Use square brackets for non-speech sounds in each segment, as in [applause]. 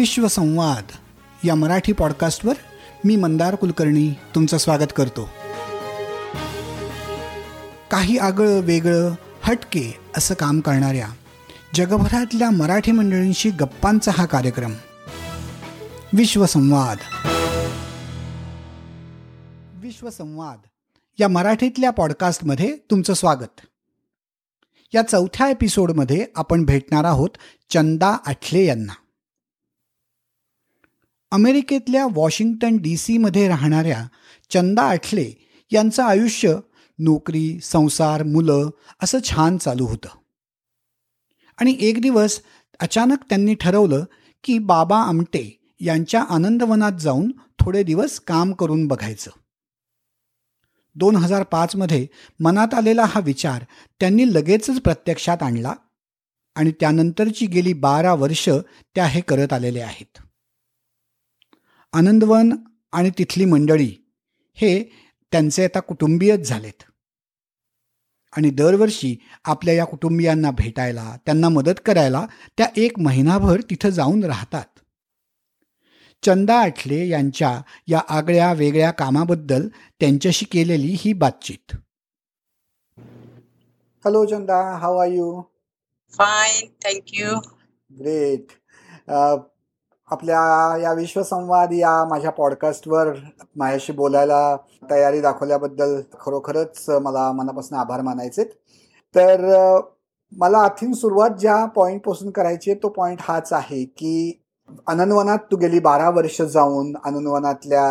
विश्वसंवाद या मराठी पॉडकास्टवर मी मंदार कुलकर्णी तुमचं स्वागत करतो. काही आगळं वेगळं हटके असं काम करणाऱ्या जगभरातल्या मराठी मंडळींशी गप्पांचा हा कार्यक्रम. विश्वसंवाद. विश्वसंवाद. या मराठीतल्या पॉडकास्टमध्ये तुमचं स्वागत. या चौथ्या एपिसोडमध्ये आपण भेटणार आहोत चंदा आठले यांना. अमेरिकेतल्या वॉशिंग्टन डी सीमध्ये राहणाऱ्या चंदा आठले यांचं आयुष्य नोकरी संसार मुलं असं छान चालू होतं. आणि एक दिवस अचानक त्यांनी ठरवलं की बाबा आमटे यांच्या आनंदवनात जाऊन थोडे दिवस काम करून बघायचं. दोन हजार पाचमध्ये मनात आलेला हा विचार त्यांनी लगेचच प्रत्यक्षात आणला आणि त्यानंतरची गेली बारा वर्ष त्या हे करत आलेले आहेत. आनंदवन आणि तिथली मंडळी हे त्यांचे आता कुटुंबीयच झालेत. आणि दरवर्षी आपल्या या कुटुंबियांना भेटायला त्यांना मदत करायला त्या एक महिनाभर तिथं जाऊन राहतात. चंदा आठले यांच्या या आगळ्या वेगळ्या कामाबद्दल त्यांच्याशी केलेली ही बातचीत. Hello Chanda. How are you fine thank you great आपल्या या विश्वसंवाद या माझ्या पॉडकास्टवर माझ्याशी बोलायला तयारी दाखवल्याबद्दल खरोखरच मला मनापासून आभार मानायचे. तर मला आथिन सुरुवात ज्या पॉईंटपासून करायची आहे तो पॉईंट हाच आहे की आनंदवनात तू गेली बारा वर्ष जाऊन आनंदवनातल्या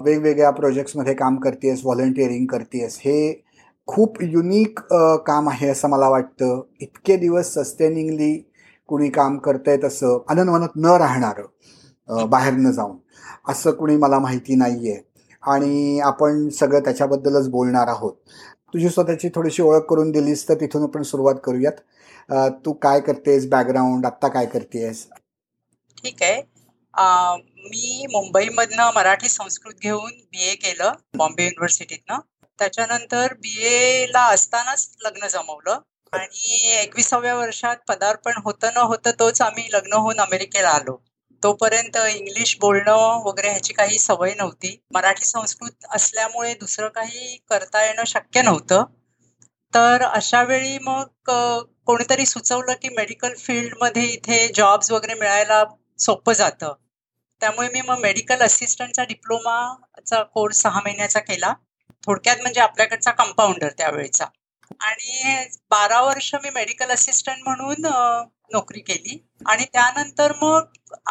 वेगवेगळ्या प्रोजेक्ट्समध्ये काम करतेस व्हॉलंटिअरिंग करतेस. हे खूप युनिक काम आहे असं मला वाटतं. इतके दिवस सस्टेनिंगली कुणी काम करतंय तसं आनंदवनात न राहणारं बाहेर न जाऊन. असं कुणी मला माहिती नाही आहे आणि आपण सगळं त्याच्याबद्दलच बोलणार आहोत. तुझी स्वतःची थोडीशी ओळख करून दिलीस तर तिथून आपण सुरुवात करूयात. तू काय करतेस बॅकग्राऊंड आत्ता काय करतेस? ठीक आहे. मी मुंबईमधनं मराठी संस्कृत घेऊन बी ए केलं बॉम्बे युनिव्हर्सिटीतनं त्याच्यानंतर बी एला असतानाच लग्न जमवलं. आणि एकविसाव्या वर्षात पदार्पण होतं न होतं तोच आम्ही लग्न होऊन अमेरिकेला आलो. तोपर्यंत इंग्लिश बोलणं वगैरे ह्याची काही सवय नव्हती. मराठी संस्कृत असल्यामुळे दुसरं काही करता येणं शक्य नव्हतं. तर अशा वेळी मग कोणीतरी सुचवलं की मेडिकल फील्डमध्ये इथे जॉब्स वगैरे मिळायला सोपं जातं. त्यामुळे मी मग मेडिकल असिस्टंटचा डिप्लोमाचा कोर्स सहा महिन्याचा केला. थोडक्यात म्हणजे आपल्याकडचा कंपाऊंडर त्यावेळेचा. आणि बारा वर्ष मी मेडिकल असिस्टंट म्हणून नोकरी केली. आणि त्यानंतर मग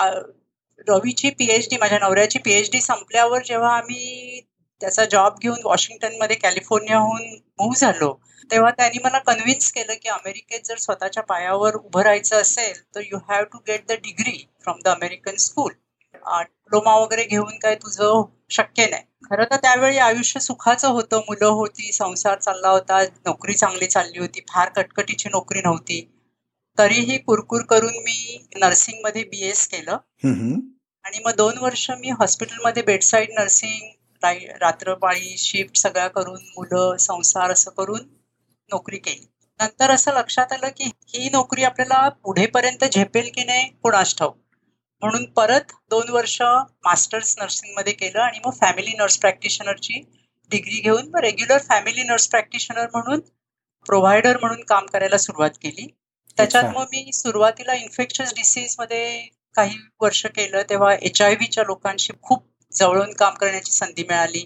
रवीची पीएचडी माझ्या नवऱ्याची पीएचडी संपल्यावर जेव्हा आम्ही त्याचा जॉब घेऊन वॉशिंग्टनमध्ये कॅलिफोर्नियाहून मूव्ह झालो तेव्हा त्यांनी मला कन्व्हिन्स केलं की अमेरिकेत जर स्वतःच्या पायावर उभं राहायचं असेल तर you have to get the degree from the American school diploma वगैरे घेऊन काय तुझं शक्य नाही. खरं तर त्यावेळी आयुष्य सुखाचं होतं. मुलं होती संसार चालला होता नोकरी चांगली चालली होती फार कटकटीची नोकरी नव्हती. तरीही कुरकुर करून मी नर्सिंगमध्ये बी एस केलं आणि मग दोन वर्ष मी हॉस्पिटलमध्ये बेडसाईड नर्सिंग रात्रपाळी शिफ्ट सगळ्या करून मुलं संसार असं करून नोकरी केली. नंतर असं लक्षात आलं की ही नोकरी आपल्याला पुढेपर्यंत झेपेल की नाही कुणास ठाऊ म्हणून परत दोन वर्ष मास्टर्स नर्सिंगमध्ये केलं आणि मग फॅमिली नर्स प्रॅक्टिशनरची डिग्री घेऊन मग रेग्युलर फॅमिली नर्स प्रॅक्टिशनर म्हणून प्रोव्हायडर म्हणून काम करायला सुरुवात केली. त्याच्यात मग मी सुरुवातीला इन्फेक्शस डिसीजमध्ये काही वर्ष केलं तेव्हा एच आय व्हीच्या लोकांशी खूप जवळून काम करण्याची संधी मिळाली.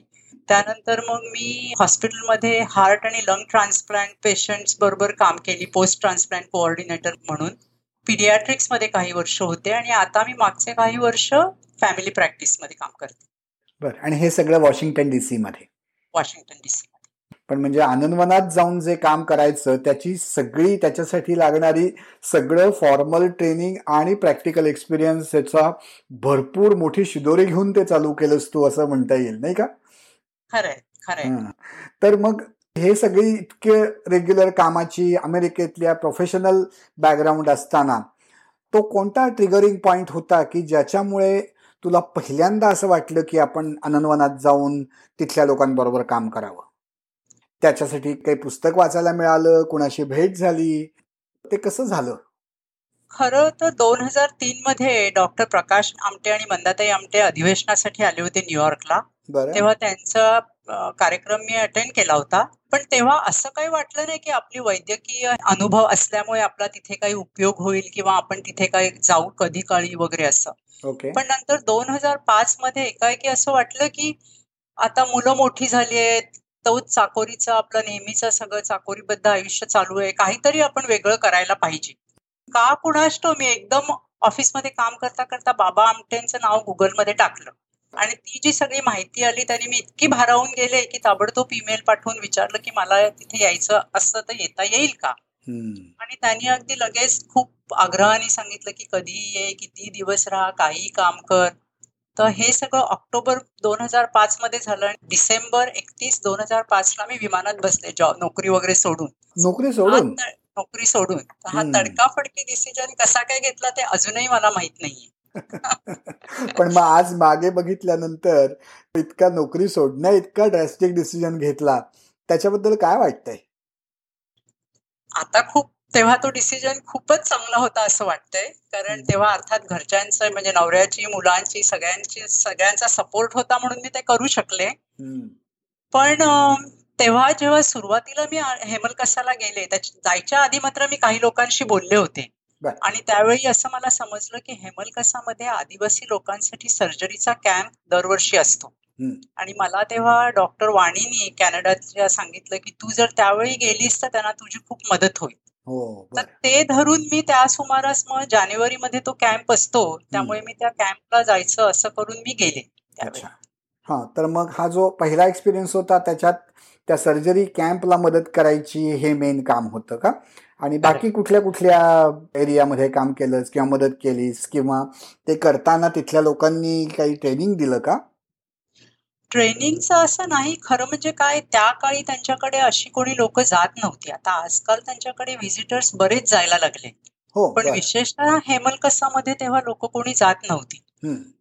त्यानंतर मग मी हॉस्पिटलमध्ये हार्ट आणि लंग ट्रान्सप्लांट पेशंट्स बरोबर काम केली पोस्ट ट्रान्सप्लांट कोऑर्डिनेटर म्हणून. मध्ये काही वर्ष होते आणि आता मी मागचे काही वर्ष फॅमिली प्रॅक्टिसमध्ये काम करते. बर आणि हे सगळं वॉशिंग्टन डीसी मध्ये? वॉशिंग्टन डीसी पण म्हणजे आनंदवनात जाऊन जे काम करायचं त्याची सगळी त्याच्यासाठी लागणारी सगळं फॉर्मल ट्रेनिंग आणि प्रॅक्टिकल एक्सपिरियन्स याचा भरपूर मोठी शिदोरी घेऊन ते चालू केलंस तू असं म्हणता येईल नाही का? खरंय खरंय. तर मग हे सगळी इतके रेग्युलर कामाची अमेरिकेतल्या प्रोफेशनल बॅकग्राऊंड असताना तो कोणता ट्रिगरिंग पॉइंट होता की ज्याच्यामुळे तुला पहिल्यांदा असं वाटलं की आपण आनंदवनात जाऊन तिथल्या लोकांबरोबर काम करावं? त्याच्यासाठी काही पुस्तक वाचायला मिळालं कुणाशी भेट झाली? ते कसं झालं? खरं तर दोन हजार तीन मध्ये डॉक्टर प्रकाश आमटे आणि मंदाताई आमटे अधिवेशनासाठी आले होते न्यूयॉर्कला. तेव्हा त्यांचा कार्यक्रम मी अटेंड केला होता. पण तेव्हा असं काही वाटलं नाही की आपली वैद्यकीय अनुभव असल्यामुळे आपला तिथे काही उपयोग होईल किंवा आपण तिथे काही जाऊ कधी काळी वगैरे असं. ओके. पण नंतर दोन हजार पाच मध्ये एकाएकी असं वाटलं की आता मुलं मोठी झाली आहेत तोच चाकोरीचं आपलं नेहमीचं सगळं चाकोरीबद्ध आयुष्य चालू आहे काहीतरी आपण वेगळं करायला पाहिजे. का कुणाष्टो मी एकदम ऑफिसमध्ये काम करता करता बाबा आमटेंचं नाव गुगलमध्ये टाकलं. आणि ती जी सगळी माहिती आली त्यांनी मी इतकी भारावून गेले की ताबडतोब ईमेल पाठवून विचारलं की मला तिथे यायचं असतं तर येता येईल का. आणि त्यांनी अगदी लगेच खूप आग्रहाने सांगितलं की कधी ये किती दिवस राहा काही काम कर. तर हे सगळं ऑक्टोबर दोन हजार पाच मध्ये झालं आणि डिसेंबर एकतीस दोन हजार पाच ला मी विमानात बसले जॉब नोकरी वगैरे सोडून. नोकरी सोडून? नोकरी सोडून. हा. तडकाफडकी डिसिजन कसा काय घेतला ते अजूनही मला माहीत नाहीये. [laughs] पण मग आज मागे बघितल्यानंतर इतका नोकरी सोडण्या इतका ड्रॅस्टिक डिसिजन घेतला त्याच्याबद्दल काय वाटतंय आता खूप तेव्हा तो डिसिजन खूपच चांगला होता असं वाटतंय कारण तेव्हा अर्थात घरच्यांचं म्हणजे नवऱ्याची मुलांची सगळ्यांची सगळ्यांचा सपोर्ट होता म्हणून मी ते करू शकले. पण तेव्हा जेव्हा सुरुवातीला मी हेमलकसाला गेले जायच्या आधी मात्र मी काही लोकांशी बोलले होते. आणि त्यावेळी असं मला समजलं की हेमलकसामध्ये आदिवासी लोकांसाठी सर्जरीचा कॅम्प दरवर्षी असतो. आणि मला तेव्हा डॉक्टर वाणीनी कॅनडाच्या सांगितलं की तू जर त्यावेळी गेलीस तर त्यांना तुझी खूप मदत होईल. हो तर ते धरून मी त्या सुमारास मग जानेवारीमध्ये तो कॅम्प असतो. त्यामुळे मी त्या कॅम्पला जायचं असं करून मी गेले त्यावेळी. हा तर मग हा जो पहिला एक्सपिरियन्स होता त्याच्यात त्या सर्जरी कॅम्पला मदत करायची हे मेन काम होतं का? आणि बाकी कुठल्या कुठल्या एरियामध्ये काम केलंस किंवा मदत केलीस किंवा ते करताना तिथल्या लोकांनी काही ट्रेनिंग दिलं का? ट्रेनिंगचं असं नाही. खरं म्हणजे काय त्या काळी त्यांच्याकडे अशी कोणी लोक जात नव्हती. आता आजकाल त्यांच्याकडे व्हिजिटर्स बरेच जायला लागले. हो पण. विशेषतः हेमलकसामध्ये तेव्हा लोक कोणी जात नव्हती.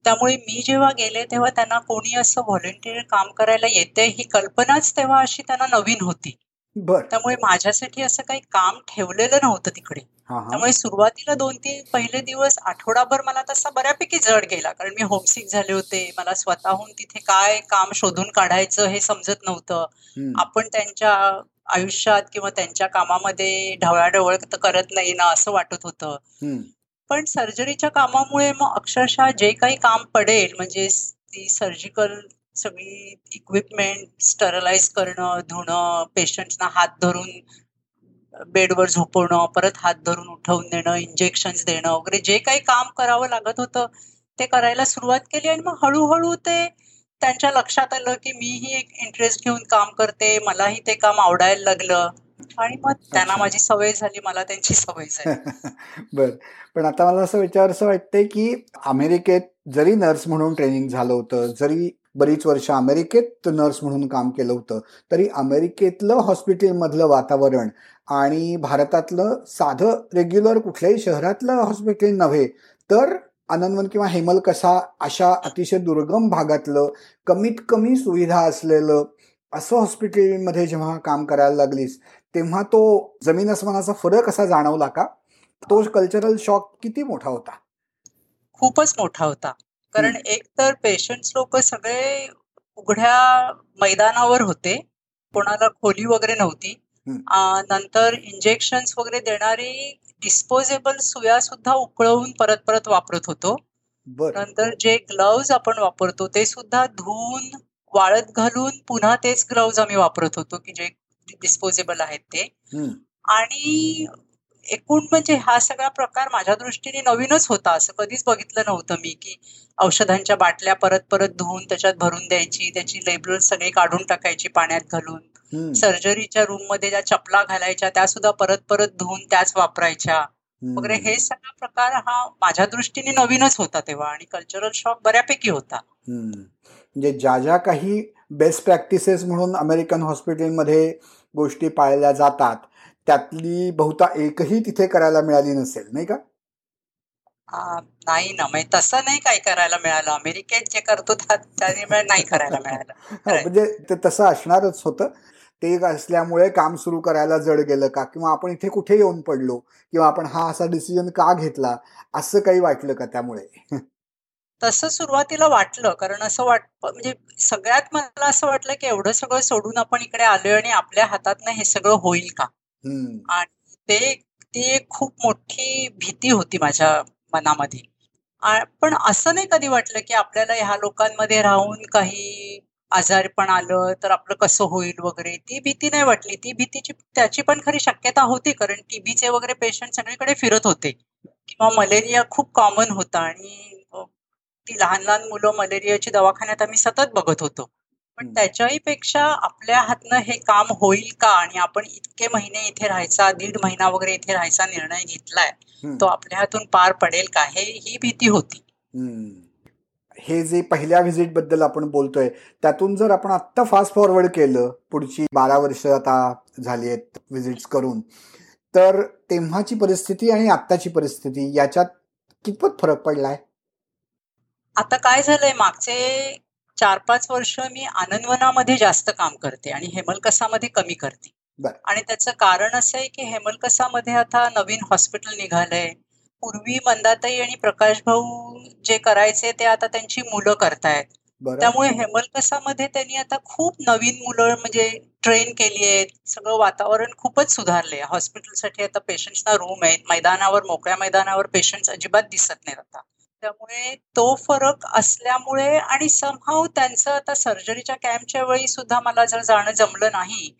त्यामुळे मी जेव्हा गेले तेव्हा त्यांना कोणी असं व्हॉलेंटिअर काम करायला येते ही कल्पनाच तेव्हा अशी त्यांना नवीन होती. बर. त्यामुळे माझ्यासाठी असं काही काम ठेवलेलं नव्हतं तिकडे. त्यामुळे सुरुवातीला दोन तीन पहिले दिवस आठवडाभर मला तसा बऱ्यापैकी जड गेला. कारण मी होमसिक झाले होते. मला स्वतःहून तिथे काय काम शोधून काढायचं हे समजत नव्हतं. आपण त्यांच्या आयुष्यात किंवा त्यांच्या कामामध्ये ढवळाढवळ तर करत नाही ना असं वाटत होतं. पण सर्जरीच्या कामामुळे मग अक्षरशः जे काही काम पडेल म्हणजे ती सर्जिकल सगळी इक्विपमेंट स्टरलाइज करणं धुणं पेशंटना हात धरून बेडवर झोपवणं परत हात धरून उठवून देणं इंजेक्शन देणं वगैरे जे काही काम करावं लागत होतं ते करायला सुरुवात केली आणि मग हळूहळू ते त्यांच्या लक्षात आलं की मीही एक इंटरेस्ट घेऊन काम करते मलाही ते काम आवडायला लागलं. आणि मग त्यांना. माझी सवय झाली मला त्यांची सवय [laughs] झाली. बर. पण आता मला असं विचार वाटतंय की अमेरिकेत जरी नर्स म्हणून ट्रेनिंग झालं होतं जरी बरीच वर्ष अमेरिकेत नर्स म्हणून काम केलं होतं. तरी अमेरिकेतलं हॉस्पिटलमधलं वातावरण आणि भारतातलं साधं रेग्युलर कुठल्याही शहरातलं हॉस्पिटल नव्हे तर आनंदवन किंवा हेमल कसा अशा अतिशय दुर्गम भागातलं कमीत कमी सुविधा असलेलं असं हॉस्पिटलमध्ये जेव्हा काम करायला लागलीस तेव्हा तो जमीन अस्मानाचा फरक असा जाणवला का? तो कल्चरल शॉक किती मोठा होता? खूपच मोठा होता. कारण एक तर पेशंट्स लोक सगळे उघड्या मैदानावर होते. कोणाला खोली वगैरे नव्हती. नंतर इंजेक्शन वगैरे देणारी डिस्पोजेबल सुया सुद्धा उकळवून परत परत वापरत होतो. नंतर जे ग्लव्ज आपण वापरतो ते सुद्धा धुवून वाळत घालून पुन्हा तेच ग्लव्ज आम्ही वापरत होतो की जे डिस्पोजेबल आहेत ते. आणि एकूण म्हणजे हा सगळा प्रकार माझ्या दृष्टीने नवीनच होता असं कधीच बघितलं नव्हतं मी की औषधांच्या बाटल्या परत परत धुवून त्याच्यात भरून द्यायची त्याची लेबल सगळी काढून टाकायची पाण्यात घालून. सर्जरीच्या रूममध्ये ज्या चपला घालायच्या त्या सुद्धा परत परत धुवून त्याच वापरायच्या. वगैरे हे सगळा प्रकार हा माझ्या दृष्टीने नवीनच होता तेव्हा आणि कल्चरल शॉक बऱ्यापैकी होता. म्हणजे ज्या ज्या काही बेस्ट प्रॅक्टिसेस म्हणून अमेरिकन हॉस्पिटलमध्ये गोष्टी पाळल्या जातात त्यातली बहुता एकही तिथे करायला मिळाली नसेल नाही का? आ, नाही ना म्हणजे तसं नाही काही करायला मिळालं. अमेरिकेत जे करतो नाही करायला मिळालं. म्हणजे ते तसं असणारच होतं. ते असल्यामुळे काम सुरू करायला जड गेलं का? किंवा आपण इथे कुठे येऊन पडलो? किंवा आपण हा असा डिसिजन का घेतला? असं काही वाटलं का त्यामुळे? तसं सुरुवातीला वाटलं. कारण असं वाट म्हणजे सगळ्यात मला असं वाटलं की एवढं सगळं सोडून आपण इकडे आलोय आणि आपल्या हातातनं हे सगळं होईल का? आणि ते ती एक खूप मोठी भीती होती माझ्या मनामध्ये. पण असं नाही कधी वाटलं की आपल्याला ह्या लोकांमध्ये राहून काही आजारपण आलं तर आपलं कसं होईल वगैरे. ती भीती नाही वाटली. ती भीतीची त्याची पण खरी शक्यता होती कारण टीबीचे वगैरे पेशंट सगळीकडे फिरत होते. किंवा मलेरिया खूप कॉमन होता आणि ती लहान लहान मुलं मलेरियाची दवाखान्यात आम्ही सतत बघत होतो. पण त्याच्याही पेक्षा आपल्या हातनं हे काम होईल का? आणि आपण इतके महिने इथे राहायचा दीड महिना वगैरे इथे राहायचा निर्णय घेतलाय तो आपल्या हातून पार पडेल का? हे ही भीती होती. हे जे पहिल्या व्हिजिटबद्दल आपण बोलतोय त्यातून जर आपण आत्ता फास्ट फॉरवर्ड केलं पुढची बारा वर्ष आता झाली आहेत व्हिजिट्स करून तर तेव्हाची परिस्थिती आणि आत्ताची परिस्थिती याच्यात कितपत फरक पडलाय? आता काय झालंय मागचे चार पाच वर्ष मी आनंदवनामध्ये जास्त काम करते आणि हेमलकसामध्ये कमी करते. आणि त्याचं कारण असं आहे की हेमलकसामध्ये आता नवीन हॉस्पिटल निघालंय. पूर्वी मंदाताई आणि प्रकाश भाऊ जे करायचे ते आता त्यांची मुलं करतायत. त्यामुळे हेमलकसामध्ये त्यांनी आता खूप नवीन मुलं म्हणजे ट्रेन केली आहेत. सगळं वातावरण खूपच सुधारले हॉस्पिटलसाठी आता पेशंट्सना रूम आहेत. मैदानावर मोकळ्या मैदानावर पेशंट्स अजिबात दिसत नाहीत आता. त्यामुळे तो फरक असल्यामुळे आणि समहाव त्यांचं आता सर्जरीच्या कॅम्पच्या वेळी सुद्धा मला जर जाणं जमलं नाही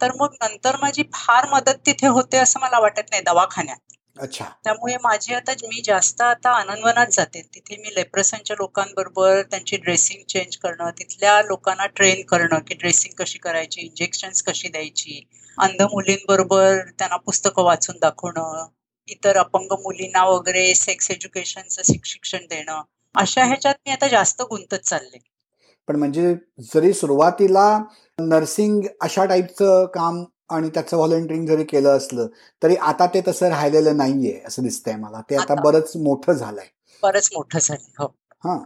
तर मग नंतर माझी फार मदत तिथे होते असं मला वाटत नाही दवाखान्यात. अच्छा. त्यामुळे माझी आता मी जास्त आता आनंदवनात जाते. तिथे मी लेप्रसनच्या लोकांबरोबर त्यांची ड्रेसिंग चेंज करणं तिथल्या लोकांना ट्रेन करणं की ड्रेसिंग कशी करायची इंजेक्शन कशी द्यायची अंध मुलींबरोबर त्यांना पुस्तकं वाचून दाखवणं इतर अपंग मुलींना वगैरे सेक्स एज्युकेशनचं शिक्षण देणं अशा ह्याच्यात मी आता जास्त गुंतत चालले. पण म्हणजे जरी सुरुवातीला नर्सिंग अशा टाईपचं काम आणि त्याचं व्हॉलेंटिअरिंग जरी केलं असलं तरी आता ते तसं राहिलेलं नाहीये असं दिसतंय मला. ते आता बरंच मोठं झालंय. बरंच मोठं झालंय हो. हा.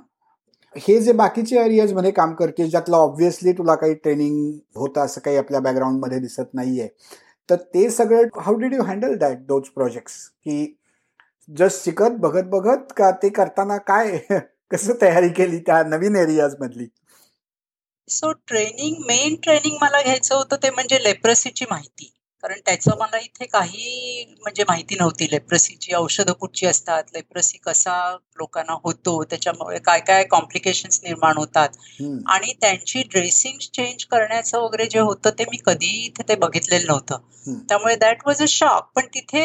हे जे बाकीचे एरियाजमध्ये काम करते ज्यातलं ऑब्व्हियसली तुला काही ट्रेनिंग होतं असं काही आपल्या बॅकग्राऊंडमध्ये दिसत नाहीये तर ते सगळं how did you handle that those projects की जस्ट शिकत बघत बघत का ते करताना काय [laughs] कसं तयारी केली त्या नवीन एरियाज मधली? सो ट्रेनिंग मेन ट्रेनिंग मला घ्यायचं होतं ते म्हणजे लेप्रसीची माहिती. कारण त्याचं मला इथे काही म्हणजे माहिती नव्हती. लेप्रसीची औषधं कुठची असतात? लेप्रसी कसा लोकांना होतो? त्याच्यामुळे काय काय कॉम्प्लिकेशन्स निर्माण होतात? आणि त्यांची ड्रेसिंग चेंज करण्याचं वगैरे जे होतं ते मी कधी इथे ते बघितलेलं नव्हतं. त्यामुळे दॅट वॉज अ शॉक पण तिथे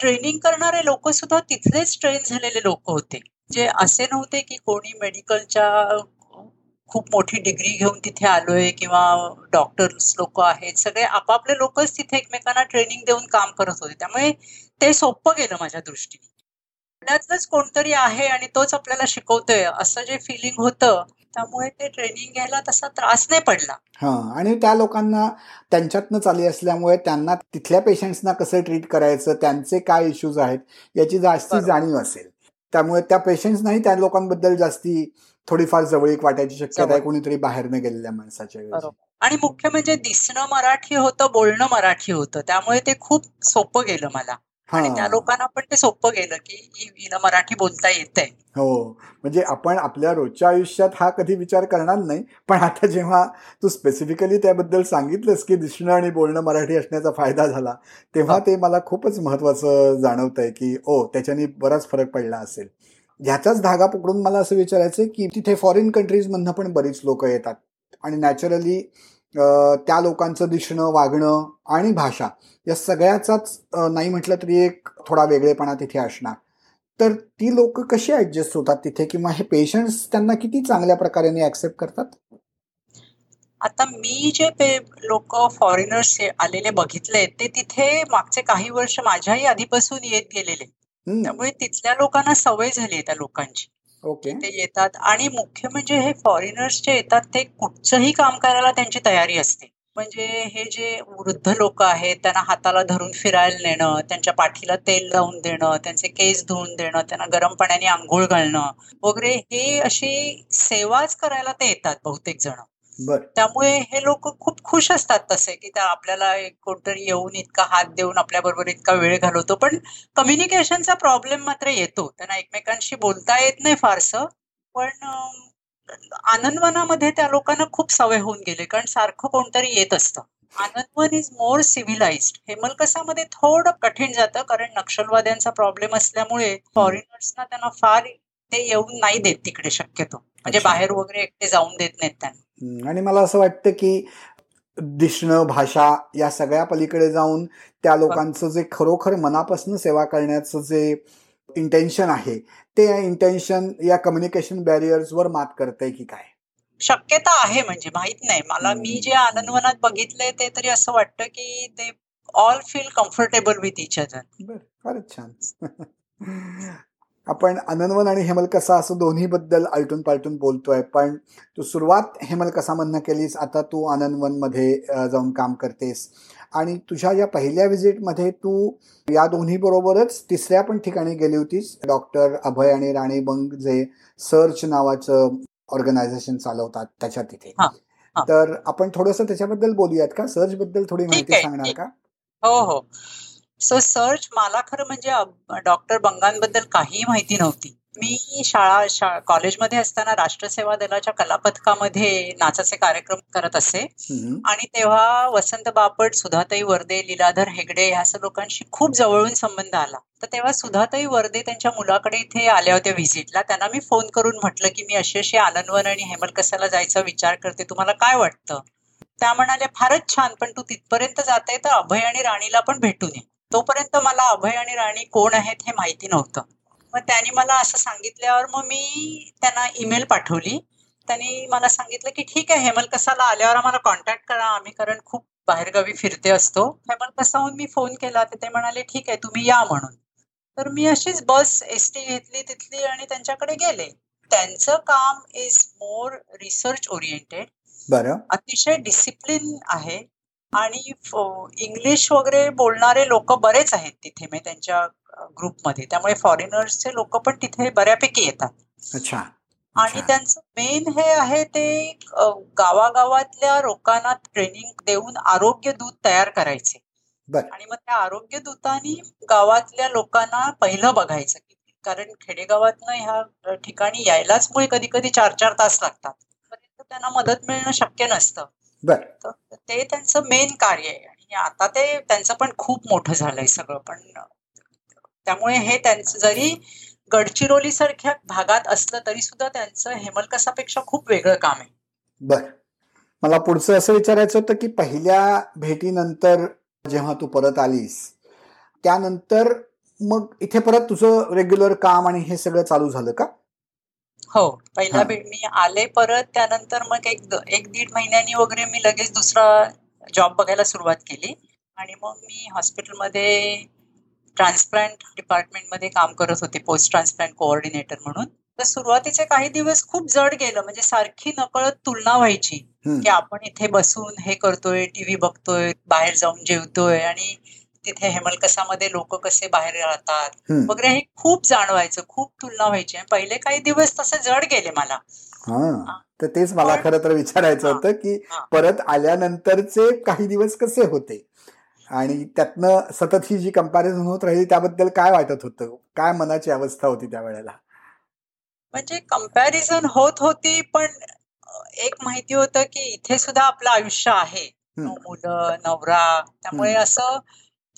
ट्रेनिंग करणारे लोक सुद्धा तिथलेच ट्रेन झालेले लोक होते. जे असे नव्हते की कोणी मेडिकलच्या खूप मोठी डिग्री घेऊन तिथे आलोय किंवा डॉक्टर्स लोक आहेत सगळे आपापले लोकच तिथे एकमेकांना ट्रेनिंग देऊन काम करत होते. त्यामुळे ते सोपं गेलं माझ्या दृष्टीने. त्यातलंच कोणतरी आहे आणि तोच आपल्याला शिकवतोय असं जे फिलिंग होतं त्यामुळे ते ट्रेनिंग घ्यायला तसा त्रास नाही पडला. हा आणि त्या लोकांना त्यांच्यातनं चालली असल्यामुळे त्यांना तिथल्या पेशंट्सना कसं ट्रीट करायचं त्यांचे काय इश्यूज आहेत याची जास्ती जाणीव असेल. त्यामुळे त्या पेशंट्सनाही त्या लोकांबद्दल जास्ती थोडीफार जवळीक वाटायची शक्यता आहे कोणीतरी बाहेरनं गेलेल्या माणसाच्या आणि मुख्य म्हणजे दिसणं मराठी होतं बोलणं मराठी होतं. त्यामुळे ते खूप सोपं गेलं मला. आणि त्या लोकांना पण ते सोपं गेलं की मराठी बोलता येत हो. म्हणजे आपण आपल्या रोजच्या आयुष्यात हा कधी विचार करणार नाही पण आता जेव्हा तू स्पेसिफिकली त्याबद्दल सांगितलंस की दिसणं आणि बोलणं मराठी असण्याचा फायदा झाला तेव्हा ते मला खूपच महत्वाचं जाणवत आहे की ओ त्याच्याने बराच फरक पडला असेल. ह्याचाच धागा पकडून मला असं विचारायचं की तिथे फॉरेन कंट्रीजमधनं पण बरीच लोक येतात. आणि नॅचरली त्या लोकांचं दिसणं वागणं आणि भाषा या सगळ्याचाच नाही म्हटलं तरी एक थोडा वेगळेपणा तिथे असणार. तर ती लोक कशी ऍडजस्ट होतात तिथे? किंवा हे पेशंट्स त्यांना किती चांगल्या प्रकारे ऍक्सेप्ट करतात? आता मी जे लोक फॉरेनर्स आलेले बघितले ते तिथे मागचे काही वर्ष माझ्याही आधीपासून येत गेलेले. त्यामुळे तिथल्या लोकांना सवय झाली आहे त्या लोकांची. ओके. ते येतात आणि मुख्य म्हणजे हे फॉरेनर्स जे येतात ते कुठचंही काम करायला त्यांची तयारी असते. म्हणजे हे जे वृद्ध लोक आहेत त्यांना हाताला धरून फिरायला नेणं त्यांच्या पाठीला तेल लावून देणं त्यांचे केस धुवून देणं त्यांना गरम पाण्याने आंघोळ घालणं वगैरे हे अशी सेवाच करायला ते येतात बहुतेक जण. बर. त्यामुळे हे लोक खूप खुश असतात तसे की त्या आपल्याला कोणतरी येऊन इतका हात देऊन आपल्या बरोबर इतका वेळ घालवतो. पण कम्युनिकेशनचा प्रॉब्लेम मात्र येतो. त्यांना एकमेकांशी बोलता येत नाही फारसं. पण आनंदवनामध्ये त्या लोकांना खूप सवय होऊन गेले कारण सारखं कोणतरी येत असतं. आनंदवन इज मोर सिव्हिलाइज्ड हेमलकसामध्ये थोडं कठीण जातं कारण नक्षलवाद्यांचा प्रॉब्लेम असल्यामुळे फॉरेनर्सना त्यांना फार ते येऊन नाही देत तिकडे शक्यतो. म्हणजे. बाहेर वगैरे एकटे जाऊन देत नाहीत त्यांना. आणि मला असं वाटतं की दिसणं भाषा या सगळ्या पलीकडे जाऊन त्या लोकांचं जे खरोखर मनापासून सेवा करण्याचं जे इंटेन्शन आहे ते इंटेन्शन या कम्युनिकेशन बॅरियर्सवर मात करतंय की काय? शक्यता आहे म्हणजे माहीत नाही. मला. मी जे आनंदवनात बघितलंय ते तरी असं वाटतं की ते all feel comfortable with each other फारच छान. [laughs] आपण आनंदवन आणि हेमलकसा असं दोन्ही बद्दल आलटून पालटून बोलतोय पण तू सुरुवात हेमलकसामधनं केलीस आता तू आनंदवनमध्ये अ, जाऊन काम करतेस. आणि तुझ्या या पहिल्या व्हिजिटमध्ये तू या दोन्ही बरोबरच तिसऱ्या पण ठिकाणी गेली होतीस डॉक्टर अभय आणि राणी बंग जे सर्च नावाचं ऑर्गनायझेशन चालवतात त्याच्या तिथे. तर आपण थोडंसं त्याच्याबद्दल बोलूयात का? सर्च बद्दल थोडी माहिती सांगणार. का? हो हो. सो सर्च मला खरं म्हणजे डॉक्टर बंगांबद्दल काही माहिती नव्हती. मी शाळा शा कॉलेजमध्ये असताना राष्ट्रसेवा दलाच्या कलापथकामध्ये नाचाचे कार्यक्रम करत असे. आणि तेव्हा वसंत बापट सुधाताई वर्दे लीलाधर हेगडे ह्या सर्व लोकांशी खूप जवळून संबंध आला. तर तेव्हा सुधाताई वर्दे त्यांच्या मुलाकडे इथे आल्या होत्या व्हिजिटला त्यांना मी फोन करून म्हटलं की मी अशी अशी आनंदवन आणि हेमलकसाला जायचा विचार करते तुम्हाला काय वाटतं? त्या म्हणाल्या फारच छान पण तू तिथपर्यंत जाते तर अभय आणि राणीला पण भेटून ये तोपर्यंत मला अभय आणि राणी कोण आहेत हे माहिती नव्हतं. मग त्यांनी मला असं सांगितल्यावर मग मी त्यांना ईमेल पाठवली. त्यांनी मला सांगितलं की ठीक आहे हेमलकसाला आल्यावर आम्हाला कॉन्टॅक्ट करा. आम्ही कारण खूप बाहेरगावी फिरते असतो. हेमलकसाहून मी फोन केला तर ते म्हणाले ठीक आहे तुम्ही या म्हणून. तर मी अशीच बस एस टी घेतली तिथली आणि त्यांच्याकडे गेले. त्यांचं काम इज मोर रिसर्च ओरिएंटेड बरं. अतिशय डिसिप्लिन आहे. आणि इंग्लिश वगैरे बोलणारे लोक बरेच आहेत तिथे म्हणजे त्यांच्या ग्रुपमध्ये. त्यामुळे फॉरेनर्सचे लोक पण तिथे बऱ्यापैकी येतात. अच्छा. आणि. त्यांचं मेन हे आहे ते गावागावातल्या लोकांना ट्रेनिंग देऊन आरोग्य दूत तयार करायचे. आणि मग त्या आरोग्य दूतांनी गावातल्या लोकांना पहिलं बघायचं कारण खेडेगावातनं ह्या ठिकाणी यायलाच मुळे कधी कधी चार चार तास लागतात. त्यांना मदत मिळणं शक्य नसतं. बर. ते त्यांचं मेन कार्य आहे. आणि आता ते त्यांचं पण खूप मोठं झालंय सगळं. पण त्यामुळे हे त्यांचं जरी गडचिरोली सारख्या भागात असलं तरी सुद्धा त्यांचं हेमलकसापेक्षा खूप वेगळं काम आहे. बर. मला पुढचं असं विचारायचं होतं की पहिल्या भेटीनंतर जेव्हा तू परत आलीस त्यानंतर मग इथे परत तुझं रेग्युलर काम आणि हे सगळं चालू झालं का? हो पहिला हा. बे- मी आले परत त्यानंतर मग एक एक दीड महिन्यांनी वगैरे मी लगेच दुसरा जॉब बघायला सुरुवात केली आणि मग मी हॉस्पिटलमध्ये ट्रान्सप्लांट डिपार्टमेंटमध्ये काम करत होते पोस्ट ट्रान्सप्लांट कोऑर्डिनेटर म्हणून तर सुरुवातीचे काही दिवस खूप जड गेलं म्हणजे सारखी नकळत तुलना व्हायची. की आपण इथे बसून हे करतोय टीव्ही बघतोय बाहेर जाऊन जेवतोय आणि तिथे हेमलकसामध्ये लोक कसे बाहेर राहतात. वगैरे हे खूप जाणवायचं खूप तुलना व्हायची आणि पहिले काही दिवस तसे जड गेले मला हा तर तेच मला खरं तर विचारायचं. होतं की. परत आल्यानंतरचे काही दिवस कसे होते आणि त्यातनं सतत ही जी कंपॅरिझन होत राहिली त्याबद्दल काय वाटत होतं काय मनाची अवस्था होती त्यावेळेला म्हणजे कंपॅरिझन होत होती पण एक माहिती होतं की इथे सुद्धा आपलं आयुष्य आहे. मुलं नवरा त्यामुळे. असं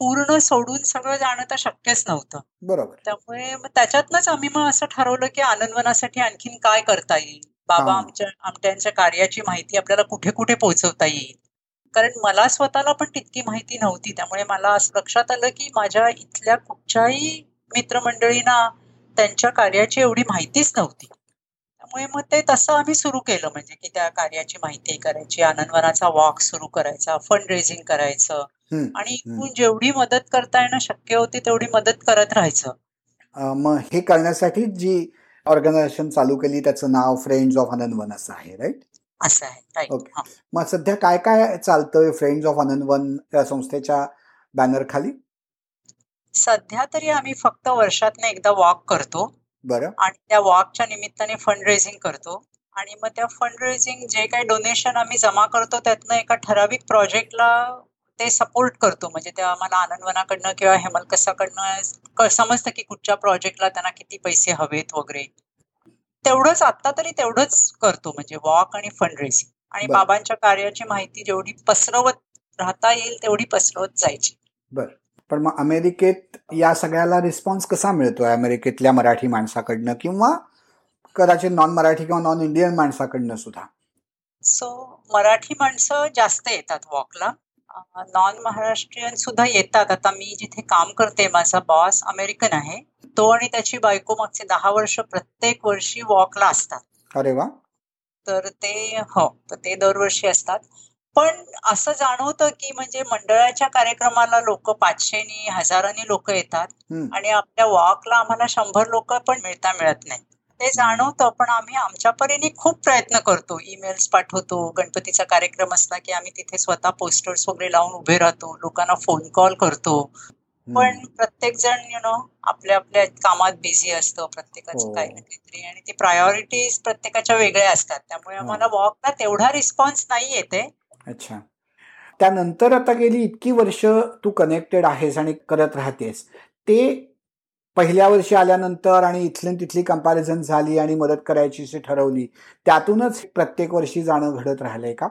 पूर्ण सोडून सगळं जाणं तर शक्यच नव्हतं. बरोबर. त्यामुळे मग त्याच्यातनच आम्ही मग असं ठरवलं की आनंदवनासाठी आणखीन काय करता येईल? बाबा. आमच्या आमच्या कार्याची माहिती आपल्याला कुठे कुठे पोहोचवता येईल? कारण मला स्वतःला पण तितकी माहिती नव्हती. त्यामुळे मला असं लक्षात आलं की माझ्या इथल्या कुठच्याही मित्रमंडळींना त्यांच्या कार्याची एवढी माहितीच नव्हती. त्यामुळे मग ते तसं आम्ही सुरू केलं. म्हणजे की त्या कार्याची माहिती करायची आनंदवनाचा वॉक सुरू करायचा फंड रेझिंग करायचं. आणि इथून जेवढी मदत करता येणं शक्य होती तेवढी मदत करत राहायचं. मग हे करण्यासाठी जी ऑर्गनायझेशन चालू केली त्याचं नाव फ्रेंड्स ऑफ आनंदवन असं आहे राईट? असं आहे ओके. मग सध्या काय काय चालतंय फ्रेंड्स ऑफ आनंदवन या संस्थेच्या बॅनर खाली? सध्या तरी आम्ही फक्त वर्षातनं एकदा वॉक करतो. बरं. आणि त्या वॉकच्या निमित्ताने फंड रेझिंग करतो. आणि मग त्या फंड रेझिंग जे काही डोनेशन आम्ही जमा करतो त्यातनं एका ठराविक प्रोजेक्टला ते सपोर्ट करतो. म्हणजे ते आम्हाला आनंदवनाकडनं किंवा हेमलकसाकडनं समजतं की कुठच्या प्रोजेक्टला त्यांना किती पैसे हवेत वगैरे. तेवढंच आता तरी तेवढंच करतो. म्हणजे वॉक आणि फंड रेझिंग आणि बाबांच्या कार्याची माहिती जेवढी पसरवत राहता येईल तेवढी पसरवत जायची. बर. पण मग अमेरिकेत या सगळ्याला रिस्पॉन्स कसा मिळतोय? अमेरिकेतल्या मराठी माणसाकडनं किंवा कदाचित नॉन मराठी किंवा नॉन इंडियन माणसाकडनं सुद्धा? सो मराठी माणसं जास्त येतात वॉकला नॉन महाराष्ट्रीयन सुद्धा येतात. आता मी जिथे काम करते माझा बॉस अमेरिकन आहे. तो आणि त्याची बायको मागचे दहा वर्ष प्रत्येक वर्षी वॉकला असतात. अरे वा. तर ते हो तर ते दरवर्षी असतात. पण असं जाणवतं की म्हणजे मंडळाच्या कार्यक्रमाला लोक पाचशेनी हजारांनी लोक येतात. आणि आपल्या वॉकला आम्हाला शंभर लोक पण मिळता मिळत नाही ते जाणवतं पण आम्ही आमच्या परीने खूप प्रयत्न करतो. ईमेल्स पाठवतो गणपतीचा कार्यक्रम असला की आम्ही तिथे स्वतः पोस्टर्स वगैरे लावून उभे राहतो लोकांना फोन कॉल करतो. पण प्रत्येक जण यु नो आपल्या आपल्या कामात बिझी असतं प्रत्येकाचं हो. काही ना काहीतरी. आणि ती प्रायोरिटीज प्रत्येकाच्या वेगळ्या असतात. त्यामुळे आम्हाला वॉकला तेवढा रिस्पॉन्स नाही येते. अच्छा. त्यानंतर आता गेली इतकी वर्ष तू कनेक्टेड आहेस आणि करत राहतेस. ते पहिल्या वर्षी आल्यानंतर आणि इथली तिथली कंपॅरिझन झाली आणि मदत करायची ठरवली त्यातूनच प्रत्येक वर्षी जाणं घडत राहिलंय का?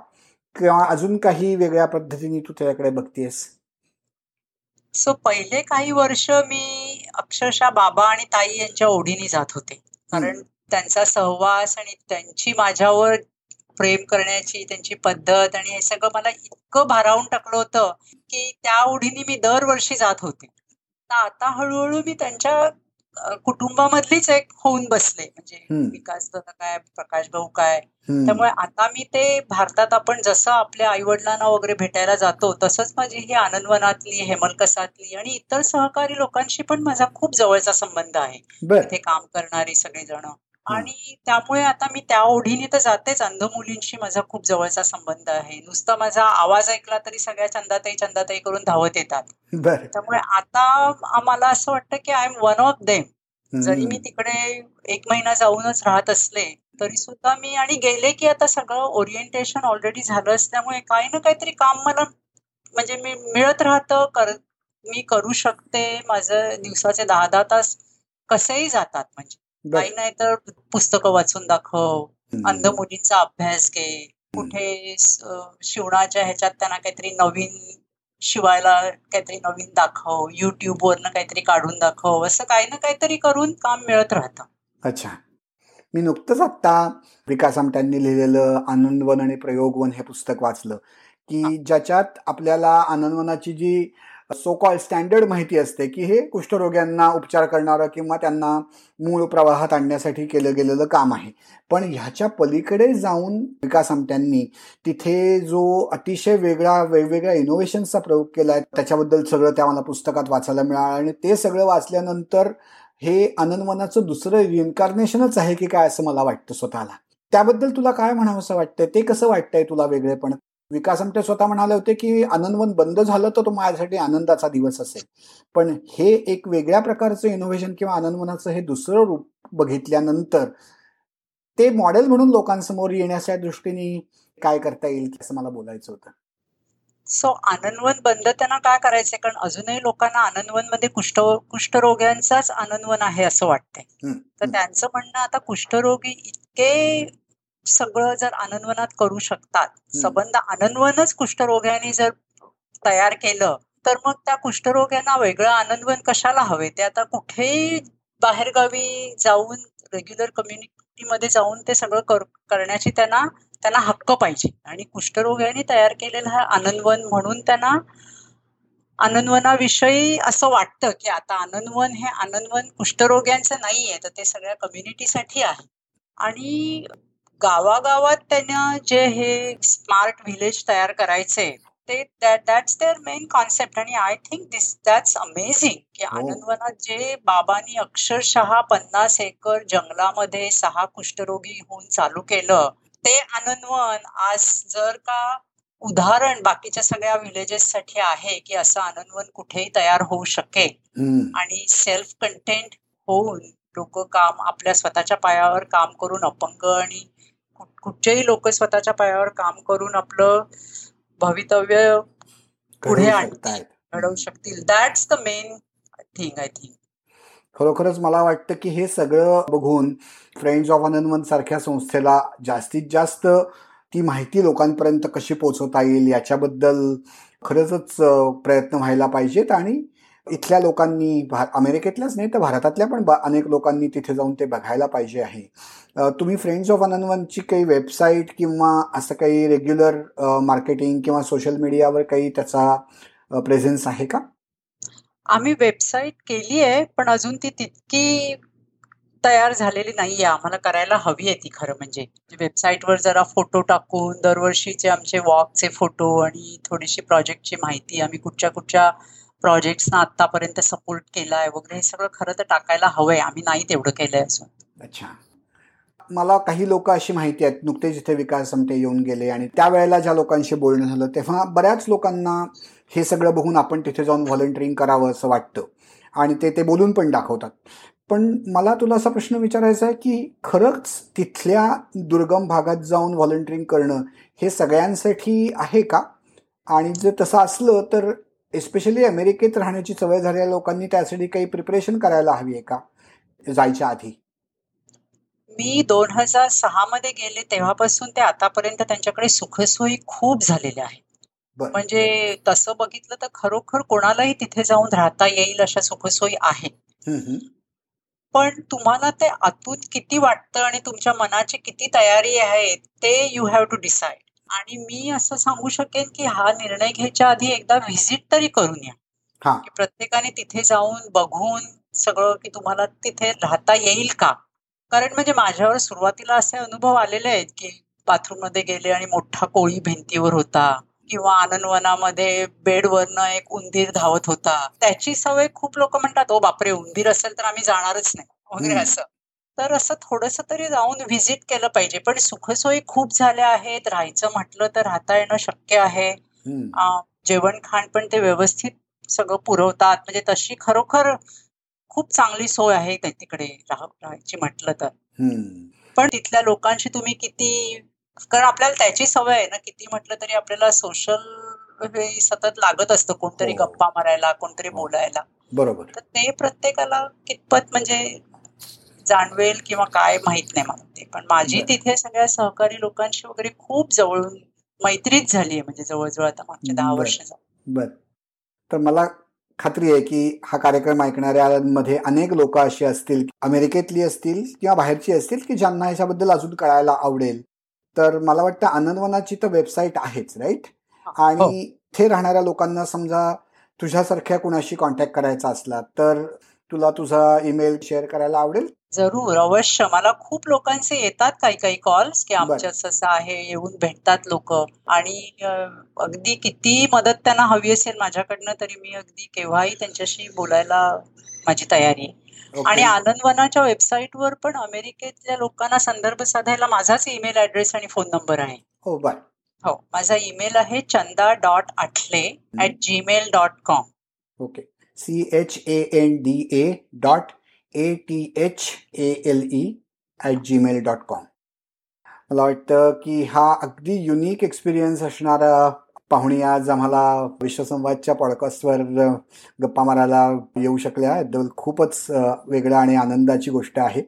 किंवा अजून काही वेगळ्या पद्धतीने तू त्याच्याकडे बघतेस सो पहिले काही वर्ष मी अक्षरशः बाबा आणि ताई यांच्या ओढीने जात होते. कारण त्यांचा सहवास आणि त्यांची माझ्यावर प्रेम करण्याची त्यांची पद्धत आणि हे सगळं मला इतकं भारावून टाकलं होतं की त्या ओढीने मी दरवर्षी जात होते. आता हळूहळू मी त्यांच्या कुटुंबामधलीच एक होऊन बसले. म्हणजे विकास दादा काय प्रकाश भाऊ काय. त्यामुळे आता मी ते भारतात आपण जसं आपल्या आई वडिलांना वगैरे भेटायला जातो तसंच माझी ही आनंदवनातली हेमलकसातली आणि इतर सहकारी लोकांशी पण माझा खूप जवळचा संबंध आहे. तिथे काम करणारी सगळेजण. आणि त्यामुळे आता मी त्या ओढीने तर जातेच. अंध मुलींशी माझा खूप जवळचा संबंध आहे. नुसता माझा आवाज ऐकला तरी सगळ्या चंदाताई चंदाताई करून धावत येतात. त्यामुळे आता आम्हाला असं वाटतं की I am one of them. जरी मी तिकडे एक महिना जाऊनच राहत असले तरी सुद्धा मी आणि गेले की आता सगळं ओरिएंटेशन ऑलरेडी झालं असल्यामुळे काही ना काहीतरी काम मला म्हणजे मी मिळत राहतं. कर मी करू शकते. माझं दिवसाचे दहा दहा तास कसेही जातात म्हणजे. काही नाही तर पुस्तकं वाचून दाखव अंध मुलींचा अभ्यास घे. कुठे शिवणाच्या ह्याच्यात त्यांना काहीतरी नवीन शिवायला काहीतरी नवीन दाखव युट्यूब वरनं काहीतरी काढून दाखव असं काही ना काहीतरी करून काम मिळत राहतं. अच्छा. मी नुकतंच आता विकास आमट्यांनी लिहिलेलं आनंदवन आणि प्रयोगवन हे पुस्तक वाचलं की ज्याच्यात आपल्याला आनंदवनाची जी सो कॉल स्टँडर्ड माहिती असते की हे कुष्ठरोग्यांना उपचार करणारं किंवा त्यांना मूळ प्रवाहात आणण्यासाठी केलं गेलेलं काम आहे. पण ह्याच्या पलीकडे जाऊन विकास आमट्यांनी तिथे जो अतिशय वेगळा वेगवेगळ्या इनोव्हेशन्सचा प्रयोग केला आहे त्याच्याबद्दल सगळं त्या मला पुस्तकात वाचायला मिळालं आणि ते सगळं वाचल्यानंतर हे आनंदवनाचं दुसरं रिन्कार्नेशनच आहे की काय असं मला वाटतं स्वतःला. त्याबद्दल तुला काय म्हणावं असं वाटतंय? ते कसं वाटतंय तुला वेगळेपण? विकास आमटे स्वतः म्हणाले होते की आनंदवन बंद झालं तर तो माझ्यासाठी आनंदाचा दिवस असेल. पण हे एक वेगळ्या प्रकारचं इनोव्हेशन किंवा आनंदवनाचं हे दुसरं रूप बघितल्यानंतर ते मॉडेल म्हणून लोकांसमोर येण्याच्या दृष्टीने काय करता येईल असं मला बोलायचं होतं. सो आनंदवन बंद त्यांना काय करायचंय? कारण अजूनही लोकांना आनंदवनमध्ये कुष्ठ कुष्ठरोग्यांचाच आनंदवन आहे असं वाटतंय. तर त्यांचं म्हणणं आता कुष्ठरोगी इतके सगळं जर आनंदवनात करू शकतात. संबंध आनंदवनच कुष्ठरोग्यांनी जर तयार केलं तर मग त्या कुष्ठरोग्यांना वेगळं आनंदवन कशाला हवे? ते आता कुठेही बाहेरगावी जाऊन रेग्युलर कम्युनिटीमध्ये जाऊन ते सगळं करण्याची त्यांना त्यांना हक्क पाहिजे. आणि कुष्ठरोग्यांनी तयार केलेलं हा आनंदवन म्हणून त्यांना आनंदवनाविषयी असं वाटतं की आता आनंदवन हे आनंदवन कुष्ठरोग्यांचं नाहीये तर ते सगळ्या कम्युनिटीसाठी आहे. आणि गावागावात त्यांना जे हे स्मार्ट व्हिलेज तयार करायचे ते दॅट्स देअर मेन कॉन्सेप्ट आणि I think this that's amazing की हो. आनंदवनात जे बाबांनी अक्षरशः पन्नास एकर जंगलामध्ये सहा कुष्ठरोगी होऊन चालू केलं ते आनंदवन आज जर का उदाहरण बाकीच्या सगळ्या विलेजेस साठी आहे की असं आनंदवन कुठेही तयार होऊ शकेल. आणि सेल्फ कंटेंट होऊन लोक काम आपल्या स्वतःच्या पायावर काम करून अपंग आणि कुठचेही लोक स्वतःच्या पायावर काम करून आपलं भवितव्य पुढे घडवू शकतील. That's the main thing I think खरोखरच मला वाटतं की हे सगळं बघून फ्रेंड्स ऑफ अनंतवन सारख्या संस्थेला जास्तीत जास्त ती माहिती लोकांपर्यंत कशी पोचवता येईल याच्याबद्दल खरंच प्रयत्न व्हायला पाहिजेत आणि इथल्या लोकांनी भा अमेरिकेतल्याच नाही तर भारतातल्या पण अनेक लोकांनी तिथे जाऊन ते बघायला पाहिजे आहे. तुम्ही फ्रेंड्स ऑफ अननवनची काही वेबसाईट किंवा असं काही रेग्युलर मार्केटिंग किंवा सोशल मीडियावर काही त्याचा प्रेझेन्स आहे का? आम्ही वेबसाईट केली आहे पण अजून ती तितकी तयार झालेली नाहीये. आम्हाला करायला हवी आहे ती खरं म्हणजे. म्हणजे वेबसाईटवर जरा फोटो टाकून दरवर्षीचे आमचे वॉकचे फोटो आणि थोडीशी प्रोजेक्टची माहिती आम्ही कुठच्या कुठच्या प्रोजेक्ट्सना आतापर्यंत सपोर्ट केलाय वगैरे हे सगळं खरं तर टाकायला हवंय. आम्ही नाही तेवढं केलंय असं. अच्छा. मला काही लोक अशी माहिती आहेत नुकतेच इथे विकास समते येऊन गेले आणि त्यावेळेला ज्या लोकांशी बोलणं झालं तेव्हा बऱ्याच लोकांना हे सगळं बघून आपण तिथे जाऊन व्हॉलंटिअरिंग करावं असं वाटतं. आणि ते ते बोलून पण दाखवतात. पण मला तुला असा प्रश्न विचारायचा आहे की खरंच तिथल्या दुर्गम भागात जाऊन व्हॉलंटिअरिंग करणं हे सगळ्यांसाठी आहे का? आणि जर तसं असलं तर एस्पेशली अमेरिकेत राहण्याची सवय झालेल्या लोकांनी त्यासाठी काही प्रिपरेशन करायला हवी आहे का? जायच्या आधी. मी दोन हजार सहा मध्ये गेले तेव्हापासून ते आतापर्यंत त्यांच्याकडे सुखसोयी खूप झालेल्या आहेत. म्हणजे तसं बघितलं तर खरोखर कोणालाही तिथे जाऊन राहता येईल अशा सुखसोयी आहेत. पण तुम्हाला ते आतून किती वाटतं आणि तुमच्या मनाची किती तयारी आहे ते यू हॅव टू डिसाइड आणि मी असं सांगू शकेन की हा निर्णय घ्यायच्या आधी एकदा व्हिजिट तरी करून या. की प्रत्येकाने तिथे जाऊन बघून सगळं की तुम्हाला तिथे राहता येईल का? कारण म्हणजे माझ्यावर सुरुवातीला असे अनुभव आलेले आहेत की बाथरूममध्ये गेले आणि मोठा कोळी भिंतीवर होता किंवा आनंदवनामध्ये बेडवरनं एक उंदीर धावत होता. त्याची सवय खूप लोक म्हणतात ओ बापरे उंदीर असेल तर आम्ही जाणारच नाही. वगैरे असं. तर असं थोडस तरी जाऊन व्हिजिट केलं पाहिजे. पण सुखसोयी खूप झाल्या आहेत. राहायचं म्हटलं तर राहता येणं शक्य आहे. जेवण खाण पण ते व्यवस्थित सगळं पुरवतात. म्हणजे तशी खरोखर खूप चांगली सोय आहे तिकडे राहायची म्हटलं तर. पण तिथल्या लोकांशी तुम्ही किती कारण आपल्याला त्याची सवय आहे ना किती म्हटलं तरी आपल्याला सोशल सतत लागत असतं कोणतरी हो. गप्पा मारायला कोणतरी बोलायला. बरोबर. तर ते प्रत्येकाला कितपत म्हणजे जाणवेल किंवा काय माहीत नाही मला ते. पण माझी तिथे सगळ्या सहकारी लोकांशी वगैरे खूप जवळून मैत्रीच झाली आहे. म्हणजे जवळजवळ आता मागच्या दहा वर्ष बर. तर मला खात्री आहे की हा कार्यक्रम ऐकणाऱ्यांमध्ये अनेक लोक अशी असतील अमेरिकेतली असतील किंवा बाहेरची असतील की ज्यांना ह्याच्याबद्दल अजून कळायला आवडेल. तर मला वाटतं आनंदवनाची तर वेबसाईट आहेच राईट? आणि हो. इथे राहणाऱ्या लोकांना समजा तुझ्यासारख्या कुणाशी कॉन्टॅक्ट करायचा असला तर तुला तुझा ईमेल शेअर करायला आवडेल? जरूर अवश्य. मला खूप लोकांचे येतात काही काही कॉल्स की आमच्या असं आहे येऊन भेटतात लोक. आणि अगदी किती मदत त्यांना हवी असेल माझ्याकडनं तरी मी अगदी केव्हाही त्यांच्याशी बोलायला माझी तयारी आहे. आणि आनंदवनाच्या वेबसाईटवर पण अमेरिकेतल्या लोकांना संदर्भ साधायला माझाच ईमेल ऍड्रेस आणि फोन नंबर आहे. हो हो माझा ईमेल आहे Chanda dot Athale at Gmail dot com. Okay. C H A N D A dot A T H A L E at Gmail dot com मला वाटतं की हा अगदी युनिक एक्सपिरियन्स असणारा पाहुणी आज आम्हाला विश्वसंवादच्या पॉडकास्टवर गप्पा मारायला येऊ शकल्या. याबद्दल खूपच वेगळा आणि आनंदाची गोष्ट आहे.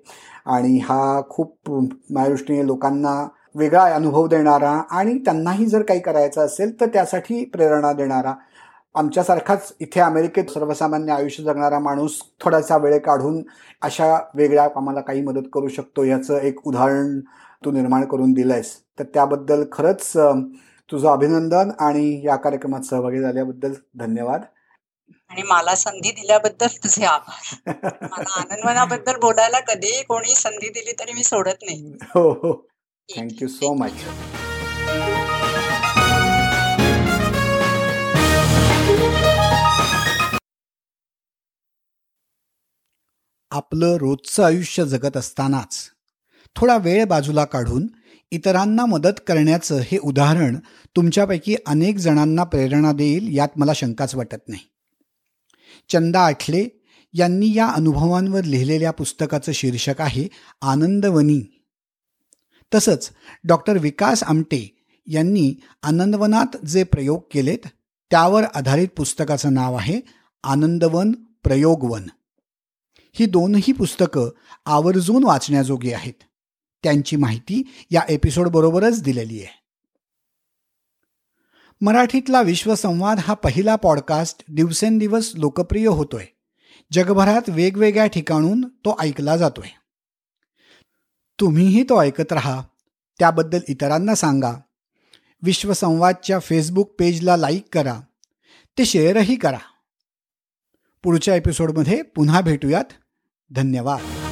आणि हा खूप माझ्या दृष्टीने लोकांना वेगळा अनुभव देणारा आणि त्यांनाही जर काही करायचं असेल तर त्यासाठी प्रेरणा देणारा आमच्यासारखाच इथे अमेरिकेत सर्वसामान्य आयुष्य जगणारा माणूस थोडासा वेळ काढून अशा वेगळ्या आम्हाला काही मदत करू शकतो याचं एक उदाहरण तू निर्माण करून दिलंयस. तर त्याबद्दल खरंच तुझं अभिनंदन आणि या कार्यक्रमात सहभागी झाल्याबद्दल धन्यवाद. आणि मला संधी दिल्याबद्दल तुझे आभार. मला आनंदवनाबद्दल बोलायला कधीही कोणी संधी दिली तरी मी सोडत नाही. हो हो. थँक्यू सो मच आपलं रोजचं आयुष्य जगत असतानाच. थोडा वेळ बाजूला काढून इतरांना मदत करण्याचं हे उदाहरण तुमच्यापैकी अनेक जणांना प्रेरणा देईल यात मला शंकाच वाटत नाही. चंदा आठले यांनी या अनुभवांवर लिहिलेल्या पुस्तकाचं शीर्षक आहे आनंदवनी. तसंच डॉक्टर विकास आमटे यांनी आनंदवनात जे प्रयोग केलेत त्यावर आधारित पुस्तकाचं नाव आहे आनंदवन प्रयोगवन. ही दोनही पुस्तकं आवर्जून वाचण्याजोगी आहेत. त्यांची माहिती या एपिसोडबरोबरच दिलेली आहे. मराठीतला विश्वसंवाद हा पहिला पॉडकास्ट दिवसेंदिवस लोकप्रिय होतोय. जगभरात वेगवेगळ्या ठिकाणून तो ऐकला जातोय. तुम्हीही तो ऐकत राहा. त्याबद्दल इतरांना सांगा. विश्वसंवादच्या फेसबुक पेजला लाईक करा. ते शेअरही करा. पुढच्या एपिसोडमध्ये पुन्हा भेटूयात. धन्यवाद.